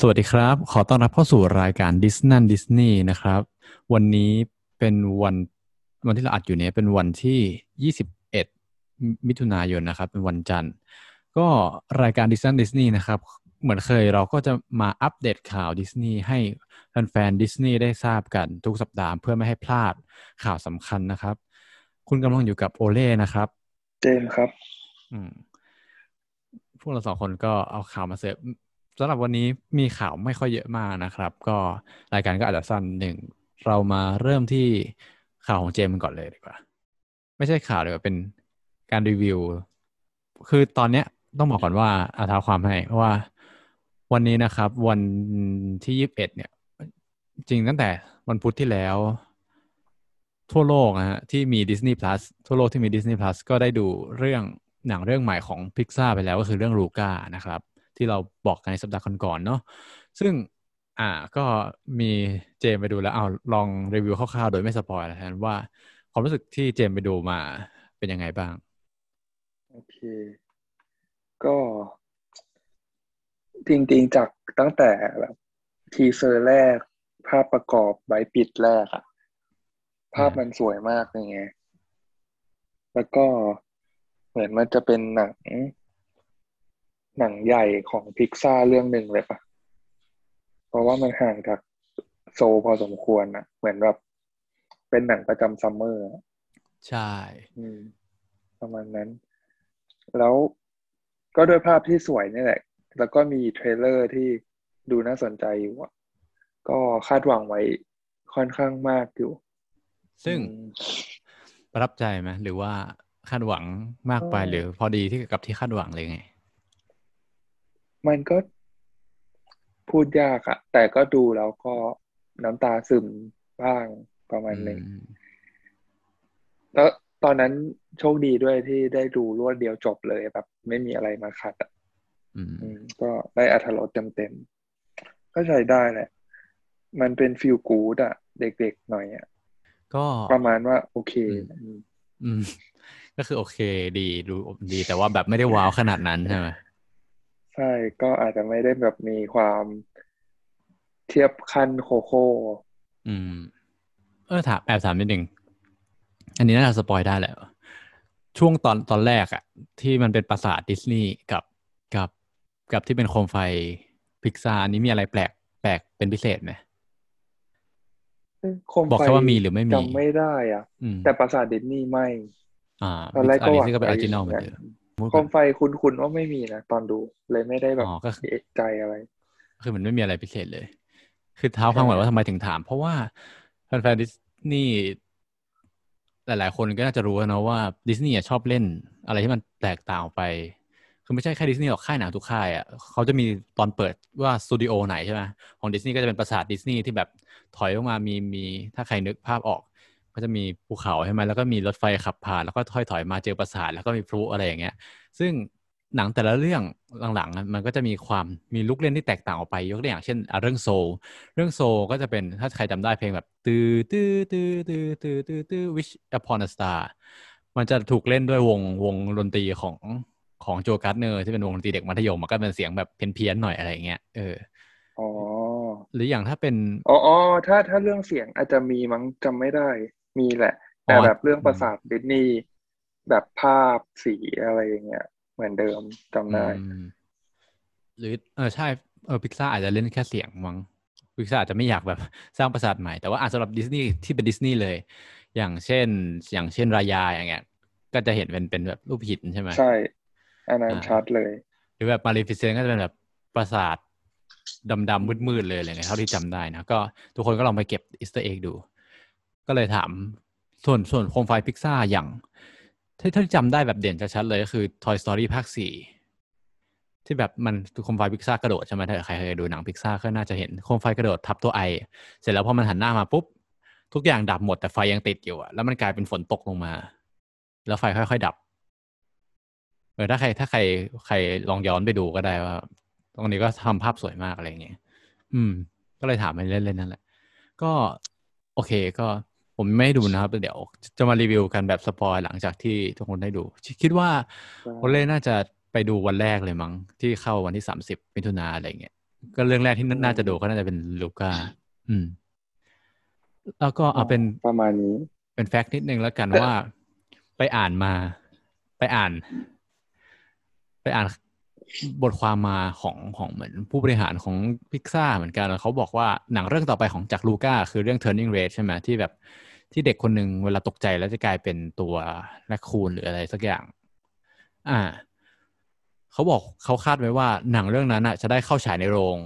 สวัสดีครับ ขอต้อนรับเข้าสู่รายการดิสนั่นดิสนี่นะครับ วันนี้เป็นวันวันที่เราอัดอยู่เนี้ยเป็นวันที่ 21 มิถุนายนนะครับ เป็นวันจันทร์ ก็รายการดิสนั่นดิสนี่นะครับ เหมือนเคยเราก็จะมาอัปเดตข่าวดิสนีย์ให้แฟนๆดิสนีย์ได้ทราบกันทุกสัปดาห์เพื่อไม่ให้พลาดข่าวสำคัญนะครับ คุณกำลังอยู่กับโอเล่นะครับ เจมส์ครับ อืมพวกเราสองคนก็เอาข่าวมาเสิร์ฟ สำหรับวันนี้มีข่าวไม่ค่อยเยอะมากนะครับ ก็รายการก็อาจจะสั้นหนึ่ง เรามาเริ่มที่ข่าวของเจมส์ก่อนเลยดีกว่า ไม่ใช่ข่าวเลยว่าเป็นการรีวิว คือตอนเนี้ยต้องบอกก่อนว่าอาท้าความให้เพราะว่าวันนี้นะครับ วันที่ยี่สิบเอ็ดเนี่ย จริงตั้งแต่วันพุธที่แล้ว ทั่วโลกนะฮะที่มี Disney Plus ทั่วโลกที่มี Disney Plus ก็ได้ดูเรื่องหนังเรื่องใหม่ของ Pixar ไปแล้วก็คือเรื่องลูก้านะครับ ที่เราบอกกันในสัปดาห์ก่อนๆเนาะซึ่งอ่าก็มีเจมไปดูแล้วเอาลองรีวิวคร่าวๆโดยไม่สปอยแล้วกันว่าความรู้สึกที่เจมไปดูมาเป็นยังไงบ้าง โอเค ก็จริงๆจากตั้งแต่แบบteaser แรก ภาพประกอบใบปิดแรกอะภาพมันสวยมากเลยไง แล้วก็เหมือนมันจะเป็นหนัง หนังใหญ่ของพิกซาร์เรื่องหนึ่งเลยปะเพราะว่ามันห่างจาก Soul พอสมควรอะเหมือนแบบเป็นหนังประจำ summer อะใช่อืมประมาณนั้น แล้วก็ด้วยภาพที่สวยนี่แหละ แล้วก็มีเทรลเลอร์ที่ดูน่าสนใจอยู่อะก็คาดหวังไว้ค่อนข้างมากอยู่ ซึ่งอืมประทับใจไหมหรือว่าคาดหวังมากไปก็หรือพอดีที่กับที่คาดหวังเลยไง มันก็พูดยากอะแต่ก็ดูแล้วก็น้ำตาซึมบ้างประมาณหนึ่งอืมแล้วตอนนั้นโชคดีด้วยที่ได้ดูรวดเดียวจบเลยแบบ ไม่มีอะไรมาขัดอะอืมอืมก็ได้อรรถรสเต็มๆ ก็ใช้ได้แหละ มันเป็นฟิลกูดอะเด็กๆหน่อยอะก็ประมาณว่าโอเคอืมอืมอืม ก็คือโอเคดีดูดีแต่ว่าแบบไม่ได้ว้าวขนาดนั้นใช่ไหม ใช่ก็อาจจะไม่ได้แบบมีความเทียบขั้นโคโค่ อืม เออถามแอบถามนิดหนึ่งอันนี้น่าจะสปอยได้แหละช่วงตอนตอนแรกอะที่มันเป็นปราสาทดิสนีย์กับกับกับที่เป็นโคมไฟพิกซาอันนี้มีอะไรแปลกแปลกเป็นพิเศษไหมโคมบอกไฟแค่ว่ามีหรือไม่มีจำไม่ได้อะอืมแต่ปราสาทดิสนีย์ไม่ อ่าตอนแรกอัก็นหนี้วังซึ่งก็เป็นอไว้อริจินอลเหมือนกัเดิมน โคมไฟคุ้นๆว่าไม่มีนะตอนดูเลยไม่ได้แบบอ๋อก็คือเอะใจอะไร คือมันไม่มีอะไรพิเศษเลย คือเท้าความก่อนว่าทำไมถึงถาม เพราะว่าแฟนๆดิสนีย์หลาย ๆ คนก็น่าจะรู้นะว่าดิสนีย์อะชอบเล่นอะไรที่มันแตกต่างออกไป คือไม่ใช่แค่ดิสนีย์หรอกค่ายหนังทุกค่ายอะเขาจะมีตอนเปิดว่าสตูดิโอไหนใช่ไหมของดิสนีย์ก็จะเป็นปราสาทดิสนีย์ที่แบบถอยออกมามีมีถ้าใครนึกภาพออก ก็จะมีภูเขาใช่ไหมแล้วก็มีรถไฟขับผ่าน แล้วก็ถอยถอยมาเจอปราสาทแล้วก็มีพลุอะไรอย่างเงี้ย ซึ่งหนังแต่ละเรื่องหลังๆอะมันก็จะมีความมีลุกเล่นที่แตกต่างออกไป ยกตัวอย่างเช่นอะเรื่องโซลเรื่องโซลก็จะเป็นถ้าใครจำได้เพลงแบบตื้อตื้อตื้อตื้อตื้อตื้อตื้อ wish upon a star มันจะถูกเล่นด้วยวงวงดนตรีของของโจการ์ดเนอร์ที่เป็นวงดนตรีเด็กมัธยมมันก็เป็นเสียงแบบเพี้ยนๆหน่อยอะไรอย่างเงี้ยเอออ๋อหรืออย่างถ้าเป็นอ๋ออ๋อถ้าถ้าเรื่องเสียงอาจจะมีมั้งจำไม่ได้ มีแหละ แต่อ๋อแบบเรื่องปราสาทดิสนีย์แบบภาพสีอะไรอย่างเงี้ยเหมือนเดิมจำได้อืมหรือเออใช่เออพิกซ่าอาจจะเล่นแค่เสียงมั้งพิกซ่าอาจจะไม่อยากแบบสร้างปราสาทใหม่ แต่ว่าอะสำหรับดิสนีย์ที่เป็นดิสนีย์เลย อย่างเช่น อย่างเช่นรายาอย่างเงี้ย ก็จะเห็นเป็นเป็นแบบรูปหินใช่ไหมใช่อันนั้นอ่าชัดเลย หรือแบบมาริฟิเซนก็จะเป็นแบบปราสาทดำๆมืดๆเลยอะไรเงี้ยเท่าที่จำได้นะ ก็ทุกคนก็ลองไปเก็บ Easter egg ดู ก็เลยถาม ส่วนส่วนโคมไฟพิกซ่าอย่างที่ที่จำได้แบบเด่นชัดๆเลยก็คือ Toy Story ภาคสี่ที่แบบมันโคมไฟพิกซ่ากระโดดใช่ไหมถ้าใครเคยดูหนังพิกซ่าก็น่าจะเห็นโคมไฟกระโดดทับตัว I เสร็จแล้วพอมันหันหน้ามาปุ๊บ ทุกอย่างดับหมดแต่ไฟยังติดอยู่อะแล้วมันกลายเป็นฝนตกลงมา แล้วไฟค่อย ๆ ดับเออถ้าใครถ้าใครใครลองย้อนไปดูก็ได้ว่า ตรงนี้ก็ทำภาพสวยมากอะไรอย่างเงี้ยอืม ก็เลยถามไปเล่นๆนั่นแหละ ก็ โอเคก็ ผมไม่ได้ดูนะครับ เดี๋ยวจะมารีวิวกันแบบสปอยหลังจากที่ทุกคนได้ดู คิดว่าใช่โอเล่น่าจะไปดูวันแรกเลยมั้งที่เข้าวันที่สามสิบมิถุนาอะไรเงี้ยก็เรื่องแรกที่น่าจะดูก็น่าจะเป็นลูก้าอืม แล้วก็เอาเป็นประมาณนี้ เป็นแฟกต์นิดนึงแล้วกันว่า ไปอ่านมา ไปอ่าน ไปอ่านบทความมาของของเหมือนผู้บริหารของพิกซ่าเหมือนกันแล้วเขาบอกว่าหนังเรื่องต่อไปของจากลูก้าคือเรื่อง Turning Red ใช่ไหมที่แบบ ที่เด็กคนหนึ่งเวลาตกใจแล้วจะกลายเป็นตัวแรคคูนหรืออะไรสักอย่าง อ่าเขาบอกเขาคาดไว้ว่าหนังเรื่องนั้นอะจะได้เข้าฉายในโรง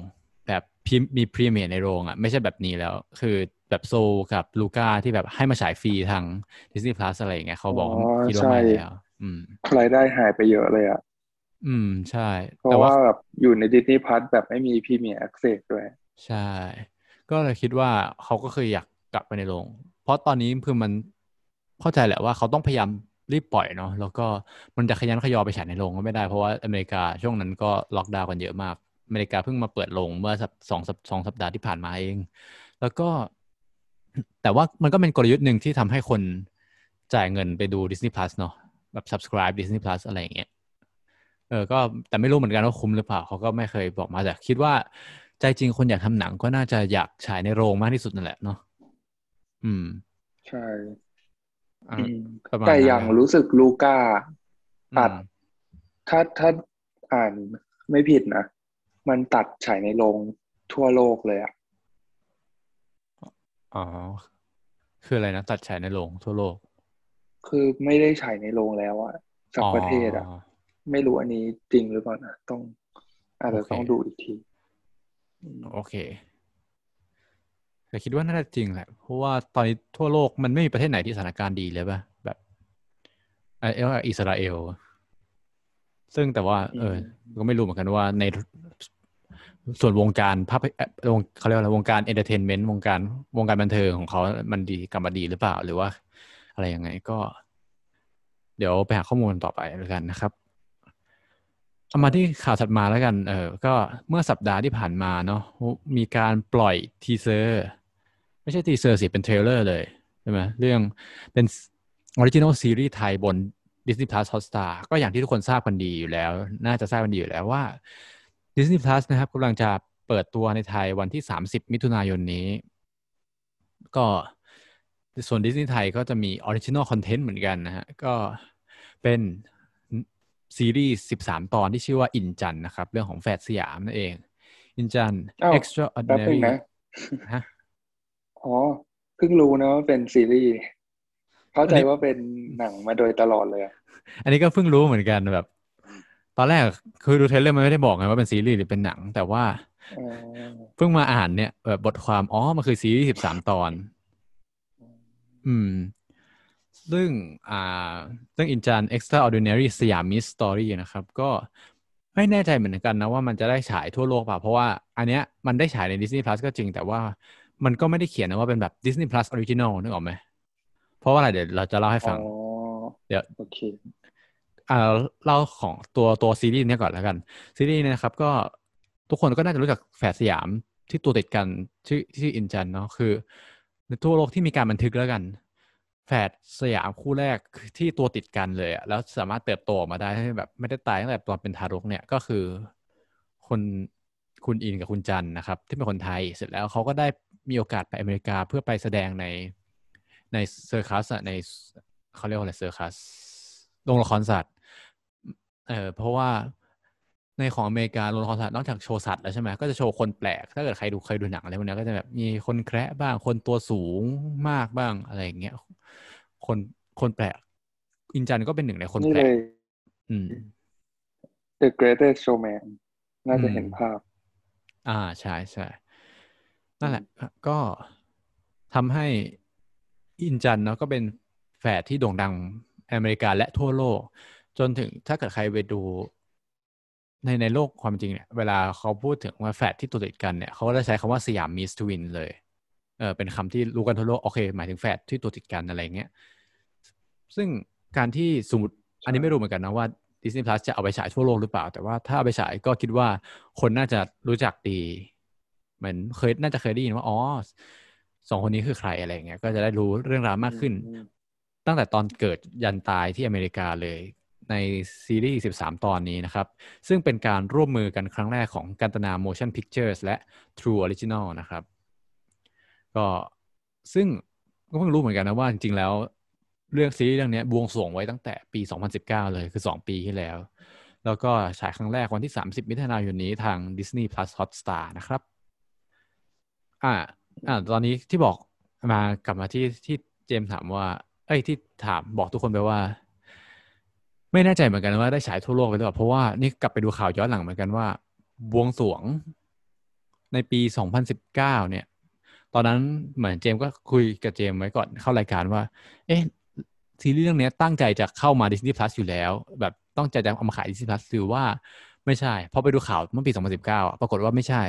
แบบพิมมีพรีเมียร์ในโรงอะไม่ใช่แบบนี้แล้ว คือแบบโซกับลูก้าที่แบบให้มาฉายฟรีทาง Disney Plus อะไรอย่างเงี้ยเขาบอกอ๋อคิดว่าใช่ไม่แล้วอืมรายได้หายไปเยอะเลยอะอืมใช่ เพราะแต่ว่าว่าแบบอยู่ใน Disney Plus แบบไม่มี Premier Access ด้วย ใช่ ก็เลยคิดว่าเขาก็คืออยากกลับไปในโรงเพ ราะตอนนี้คือมันเข้าใจแหละว่าเขาต้องพยายามรีบปล่อยเนาะแล้วก็มันจะขยันขยอไปฉายในโรงก็ไม่ได้เพราะว่าอเมริกาช่วงนั้นก็ล็อกดาวน์กันเยอะมากอเมริกาเพิ่งมาเปิดโรงเมื่อสองสัปสองสัปดาห์ที่ผ่านมาเอง แล้วก็ แต่ว่ามันก็เป็นกลยุทธ์หนึ่งที่ทำให้คนจ่ายเงินไปดู Disney Plus เนาะแบบ subscribe Disney Plus อะไรอย่างเงี้ยเออก็แต่ไม่รู้เหมือนกันว่าคุ้มหรือเปล่าเขาก็ไม่เคยบอกมาแต่คิดว่าใจจริงคนอยากทำหนังก็น่าจะอยากฉายในโรงมากที่สุดนั่นแหละเนาะ อืม ใช่อ่าอืมประมาณแต่นั้นอย่างแหละรู้สึกลูก้าตัดอืมถ้าถ้าอ่านไม่ผิดนะ มันตัดฉายในโรงทั่วโลกเลยอะอ๋อ คืออะไรนะ ตัดฉายในโรงทั่วโลก คือไม่ได้ฉายในโรงแล้วอะสักประเทศอะไม่รู้อันนี้จริงหรือเปล่านะต้องอาจจะโอเคต้องดูอีกทีอืมโอเค แต่คิดว่าน่าจะจริงแหละ เพราะว่าตอนนี้ทั่วโลกมันไม่มีประเทศไหนที่สถานการณ์ดีเลยป่ะ แบบเออเอออิสราเอล ซึ่งแต่ว่า เออ ก็ไม่รู้เหมือนกันว่าในส่วนวงการภาพเอ่อวงเขาเรียกว่าอะไรวงการ entertainment วงการวงการบันเทิงของเขา มันดีกลับมาดีหรือเปล่า หรือว่า อะไรยังไงก็ เดี๋ยวไปหาข้อมูลต่อไปแล้วกันนะครับเอามาที่ข่าวถัดมาแล้วกัน เออ ก็เมื่อสัปดาห์ที่ผ่านมาเนาะ มีการปล่อย teaser ไม่ใช่ teaser สิเป็น trailer เลยใช่ไหมเรื่องเป็น original ซีรีส์ไทยบน Disney Plus Hotstar ก็อย่างที่ทุกคนทราบกันดีอยู่แล้ว น่าจะทราบกันดีอยู่แล้วว่า Disney Plus นะครับกำลังจะเปิดตัวในไทยวันที่ 30 มิถุนายนนี้ ก็ส่วน Disney ไทยก็จะมี original content เหมือนกันนะฮะ ก็เป็นซีรีส์ 13 ตอนที่ชื่อว่าอินจันนะครับ เรื่องของแฝดสยามนั่นเอง อินจันอ้าวแป๊บนึ extraordinary งนะฮะ อ๋อเพิ่งรู้นะว่าเป็นซีรีส์เข้าใจอันนี้ว่าเป็นหนังมาโดยตลอดเลยอะอันนี้ก็เพิ่งรู้เหมือนกันแบบ ตอนแรกคือดู trailer มันไม่ได้บอกไงว่าเป็นซีรีส์หรือเป็นหนัง แต่ว่าอ๋อเพิ่งมาอ่านเนี่ยแบบบทความอ๋อมันคือซีรีส์สิบสามตอน อืม ซึ่งอ่าซึ่งอินจัน Extraordinary Siamese Story นะครับ ก็ไม่แน่ใจเหมือนกันนะว่ามันจะได้ฉายทั่วโลกเปล่าเพราะว่าอันเนี้ยมันได้ฉายใน Disney Plus ก็จริงแต่ว่า มันก็ไม่ได้เขียนนะว่าเป็นแบบ Disney Plus Original นึกออกไหม เพราะว่าอะไรเดี๋ยวเราจะเล่าให้ฟังอ๋อเดี๋ยวโอเคอ่าเล่าของตัวตัวซีรีส์เนี้ยก่อนแล้วกัน ซีรีส์เนี่ยนะครับก็ทุกคนก็น่าจะรู้จักแฝดสยามที่ตัวติดกันชื่อชื่ออินจันเนาะคือในทั่วโลกที่มีการบันทึกแล้วกันแฝดสยามคู่แรกที่ตัวติดกันเลยอะแล้วสามารถเติบโตออกมาได้ให้แบบไม่ได้ตายตั้งแต่ตอนเป็นทารกเนี่ยก็คือ คน คุณอินกับคุณจันนะครับ ที่เป็นคนไทย เสร็จแล้วเขาก็ได้มีโอกาสไปอเมริกาเพื่อไปแสดงในใน circus อะในเขาเรียกว่าอะไร circus โรงละครสัตว์เออเพราะว่าในของอเมริกาโรงละครสัตว์นอกจากโชว์สัตว์แล้วใช่ไหมก็จะโชว์คนแปลก ถ้าเกิดใครดูเคยดูหนังอะไรพวกนี้ก็จะแบบมีคนแคระบ้างคนตัวสูงมากบ้างอะไรอย่างเงี้ยคนคนแปลก อินจันก็เป็นหนึ่งในคนแปลกนี่เลยอืม The Greatest Showman น่าจะอืมเห็นภาพ อ่าใช่ใช่นั่นแหละ ก็ทำให้อินจันเนาะก็เป็นแฝดที่โด่งดังอเมริกาและทั่วโลก จนถึงถ้าเกิดใครไปดูในในโลกความจริงเนี่ย เวลาเขาพูดถึงว่าแฝดที่ตัวติดกันเนี่ยเขาก็จะใช้คำว่า Siamese twin เลยเออเป็นคำที่รู้กันทั่วโลก โอเค หมายถึงแฝดที่ตัวติดกันอะไรเงี้ยซึ่งการที่สมมติอันนี้ไม่รู้เหมือนกันนะว่า Disney Plus จะเอาไปฉายทั่วโลกหรือเปล่า แต่ว่าถ้าเอาไปฉายก็คิดว่าคนน่าจะรู้จักดี เหมือนเคยน่าจะเคยได้ยินว่าอ๋อสองคนนี้คือใครอะไรเงี้ยก็จะได้รู้เรื่องราวมากขึ้นอืมตั้งแต่ตอนเกิดยันตายที่อเมริกาเลย ในซีรีส์ 13 ตอนนี้นะครับ ซึ่งเป็นการร่วมมือกันครั้งแรกของกันตนา Motion Pictures และ True Original นะครับ ก็ซึ่งก็เพิ่งรู้เหมือนกันนะว่าจริงๆแล้ว เรื่องซีรีส์เรื่องนี้บวงสรวงไว้ตั้งแต่ปี 2019 เลยคือ 2 ปีที่แล้ว แล้วก็ฉายครั้งแรกวันที่ 30 มิถุนายนนี้ทาง Disney Plus Hotstar นะครับ อ่าอ่าตอนนี้ที่บอกมากลับมาที่ที่เจมถามว่า เอ้ยที่ถามบอกทุกคนไปว่า ไม่แน่ใจเหมือนกันว่าได้ฉายทั่วโลกไปหรือเปล่าเพราะว่านี่กลับไปดูข่าวย้อนหลังเหมือนกันว่า บวงสรวงในปี 2019 เนี่ย ตอนนั้นเหมือนเจมก็คุยกับเจมไว้ก่อนเข้ารายการว่า เอ๊ะ ซีรีส์เรื่องนี้ตั้งใจจะเข้ามา Disney Plus อยู่แล้ว แบบต้องใจจะเอามาขาย Disney Plus หรือว่าไม่ใช่พอไปดูข่าวเมื่อปี 2019อะปรากฏว่าไม่ใช่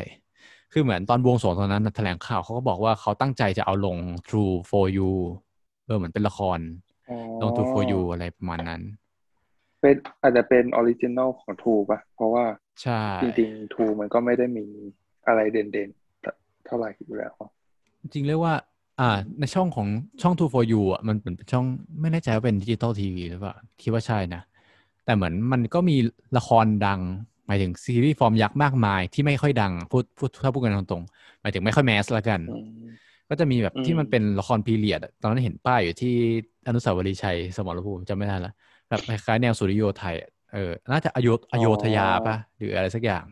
คือเหมือนตอนบวงสรวงตอนนั้นน่ะแถลงข่าวเขาก็บอกว่าเขาตั้งใจจะเอาลง True for You เออเหมือนเป็นละครอ๋อลง True for You อะไรประมาณนั้น เป็นอาจจะเป็น original ของ True ป่ะ เพราะว่าใช่จริงๆ True มันก็ไม่ได้มีอะไรเด่นๆ เท่าไหร่อยู่แล้วจริงๆเรียกว่า อ่า ในช่องของช่อง True4U อะมันเป็นช่องไม่แน่ใจว่าเป็นดิจิตอลทีวีหรือเปล่าคิดว่าใช่นะ แต่เหมือนมันก็มีละครดัง หมายถึงซีรีส์ฟอร์มยักษ์มากมาย ที่ไม่ค่อยดังพูดพูดถ้าพูดกันตรงๆหมายถึงไม่ค่อย mass ละกันอืมก็จะมีแบบอืมที่มันเป็นละคร period อะตอนนั้นเห็นป้ายอยู่ที่อนุสาวรีย์ชัยสมรภูมิจำไม่ได้ละแบบคล้ายๆแนวสุริโยไทยอะเออน่าจะอโยอโยธยาปะหรืออะไรสักอย่าง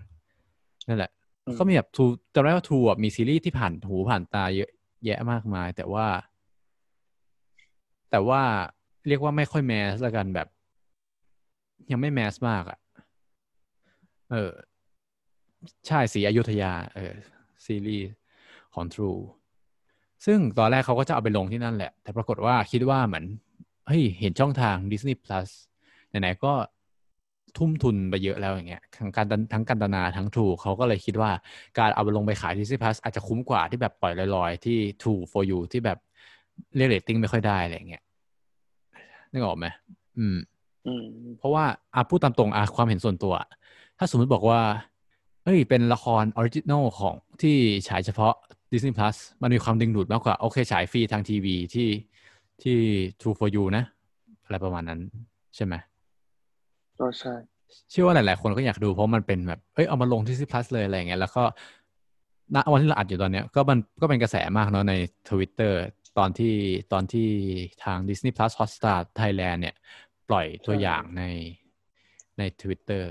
นั่นแหละอืมก็มีแบบทูจำได้ว่าทูอะมีซีรีส์ที่ผ่านหูผ่านตาเยอะ แยะมากมาย แต่ว่า แต่ว่าเรียกว่าไม่ค่อยแมสละกันแบบ ยังไม่แมสมากอะ เออ ใช่สีอยุธยา เออ ซีรีส์ของ True ซึ่งตอนแรกเขาก็จะเอาไปลงที่นั่นแหละ แต่ปรากฏว่าคิดว่าเหมือนเฮ้ยเห็นช่องทาง Disney Plus ไหนๆก็ ทุ่มทุนไปเยอะแล้วอย่างเงี้ยทั้งการทั้งกันตนาทั้ง True เขาก็เลยคิดว่าการเอาไปลงไปขาย Disney Plus อาจจะคุ้มกว่าที่แบบปล่อยลอยๆ ที่ True for You ที่แบบเรียกเรตติ้งไม่ค่อยได้อะไรอย่างเงี้ยนึกออกไหมอืมอืมเพราะว่าอะพูดตามตรงอะความเห็นส่วนตัว ถ้าสมมติบอกว่าเอ้ยเป็นละคร original ของที่ฉายเฉพาะ Disney Plus มันมีความดึงดูดมากกว่า โอเค ฉายฟรีทางทีวีที่ที่ True4U นะ อะไรประมาณนั้นใช่ไหม ก็ใช่เชื่อว่าหลาย ๆ คนก็อยากดูเพราะมันเป็นแบบเอ้ยเอามาลงที่ Disney Plus เลยอะไรอย่างเงี้ยแล้วก็ณวันที่เราอัดอยู่ตอนเนี้ยก็มันก็เป็นกระแสมากเนาะใน Twitter ตอนที่ตอนที่ทาง Disney Plus Hotstar Thailand เนี่ย ปล่อยตัวอย่างในใน Twitter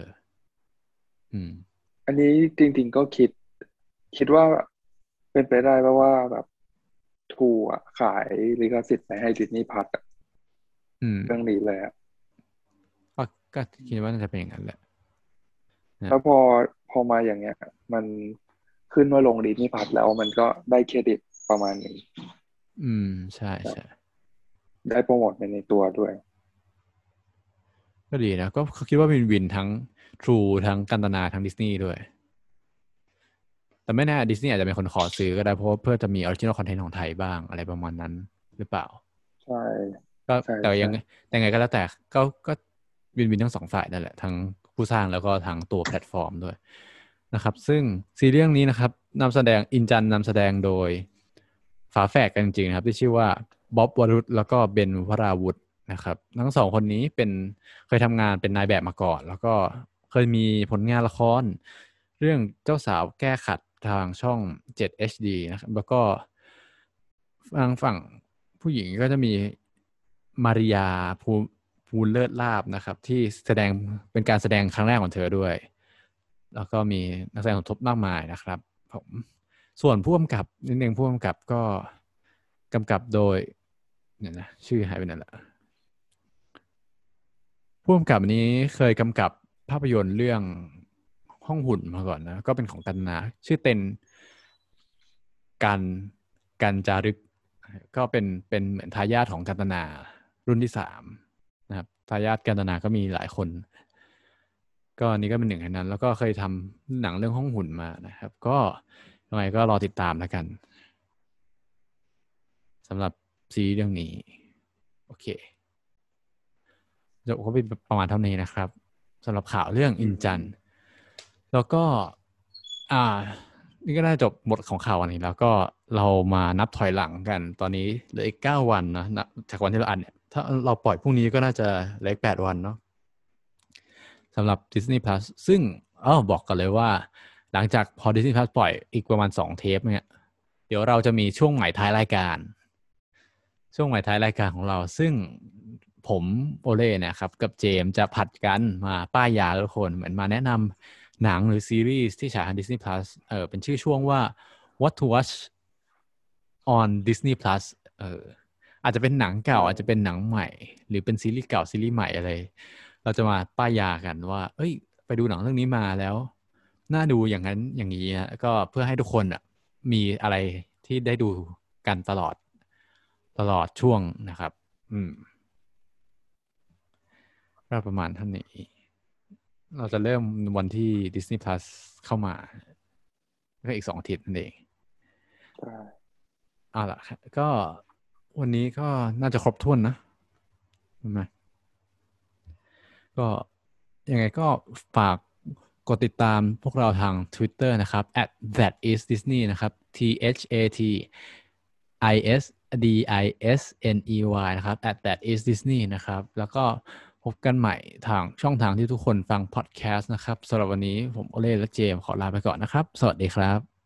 อืม อันนี้จริง ๆ ก็คิด คิดว่าเป็นไปได้เพราะว่าแบบทูอะขายลิขสิทธิ์ไปให้ดิสนีย์พัทอืมเรื่องนี้เลยอะ ก็ก็คิดว่าน่าจะเป็นอย่างนั้นแหละครับแล้วพอพอมาอย่างเงี้ย มันขึ้นว่าลงดิสนีย์พัทแล้วมันก็ได้เครดิตประมาณหนึงอืมใช่ใช่ได้โปรโมทไปในตัวด้วย ก็ดีนะ ก็คิดว่าวินวินทั้ง True ทั้งกันตนาทั้งดิสนีย์ด้วย แต่ไม่แน่ดิสนีย์อาจจะเป็นคนขอซื้อก็ได้เพราะว่าเพื่อจะมี original content ของไทยบ้างอะไรประมาณนั้นหรือเปล่า ใช่ก็ใช่แต่ยังใช่แต่ไงก็แล้วแต่ก็ก็ win-win ทั้งสองฝ่ายนั่นแหละทั้งผู้สร้างแล้วก็ทั้งตัวแพลตฟอร์มด้วยนะครับ ซึ่งซีรีส์เรื่องนี้นะครับนำแสดงอินจันนำแสดงโดยฝาแฝดกันจริงๆครับ ที่ชื่อว่าบ๊อบวรุษแล้วก็เบนวราวุธนะครับ ทั้งสองคนนี้เป็นเคยทำงานเป็นนายแบบมาก่อน แล้วก็เคยมีผลงานละคร เรื่องเจ้าสาวแก้ขัดทางช่อง 7 HD นะครับแล้วก็ทางฝั่งผู้หญิงก็จะมีมาริยาภู ภูลเลิศลาบนะครับ ที่แสดงเป็นการแสดงครั้งแรกของเธอด้วย แล้วก็มีนักแสดงสมทบมากมายนะครับผมส่วนผู้กำกับนิดนึงผู้กำกับก็กำกับโดยเนี่ยนะชื่อหายไปไหนละผู้กำกับนี้เคยกำกับภาพยนตร์เรื่องห้องหุ่นมาก่อนนะ ก็เป็นของกันนา ชื่อเต็นกันกันจารึก ก็เป็นเป็นเหมือนทายาทของกันตนารุ่นที่สาม ทายาทกันตนาก็มีหลายคน ก็นนี้ก็เป็นหนึ่งในนั้น แล้วก็เคยทำหนังเรื่องห้องหุ่นมานะครับ ก็ยังไงก็รอติดตามแล้วกันสำหรับซีรีส์เรื่องนี้ โอเคจบก็เป็นประมาณเท่านี้นะครับสำหรับข่าวเรื่องอินจัน แล้วก็ อ่า นี่ก็น่าจบบทของข่าววันนี้ แล้วก็เรามานับถอยหลังกัน ตอนนี้เหลืออีกเก้าวันนะจากวันที่เราอัดเนี่ย ถ้าเราปล่อยพรุ่งนี้ก็น่าจะเหลืออีกแปดวันเนาะสำหรับ Disney Plus ซึ่งเออบอกกันเลยว่า หลังจากพอ Disney Plus ปล่อยอีกประมาณสองเทปเนี่ยเดี๋ยวเราจะมีช่วงใหม่ท้ายรายการ ช่วงใหม่ท้ายรายการของเรา ซึ่งผมโอเล่เนี่ยครับ กับเจมจะผัดกันมาป้ายยาทุกคนเหมือนมาแนะนำหนังหรือซีรีส์ที่ฉายทาง Disney Plus เออเป็นชื่อช่วงว่า What to Watch on Disney Plus เออ อาจจะเป็นหนังเก่าอาจจะเป็นหนังใหม่ หรือเป็นซีรีส์เก่าซีรีส์ใหม่อะไร เราจะมาป้ายยากันว่า เอ้ย ไปดูหนังเรื่องนี้มาแล้วน่าดูอย่างนั้นอย่างนี้ฮะก็เพื่อให้ทุกคนอะมีอะไรที่ได้ดูกันตลอดตลอดช่วงนะครับ อืมก็ประมาณเท่านี้ เราจะเริ่มวันที่ Disney Plus เข้ามา ก็อีกสองอาทิตย์นั่นเองใช่เอาล่ะครับก็ วันนี้ก็น่าจะครบถ้วนนะใช่ไหมก็ยังไงก็ฝากกดติดตามพวกเราทาง Twitter นะครับ at that is Disney นะครับ t h a t i s d i s n e y นะครับ at that is Disney นะครับ แล้วก็พบกันใหม่ทางช่องทางที่ทุกคนฟังพอดแคสต์นะครับสำหรับวันนี้ผมโอเล่และเจมขอลาไปก่อนนะครับ สวัสดีครับ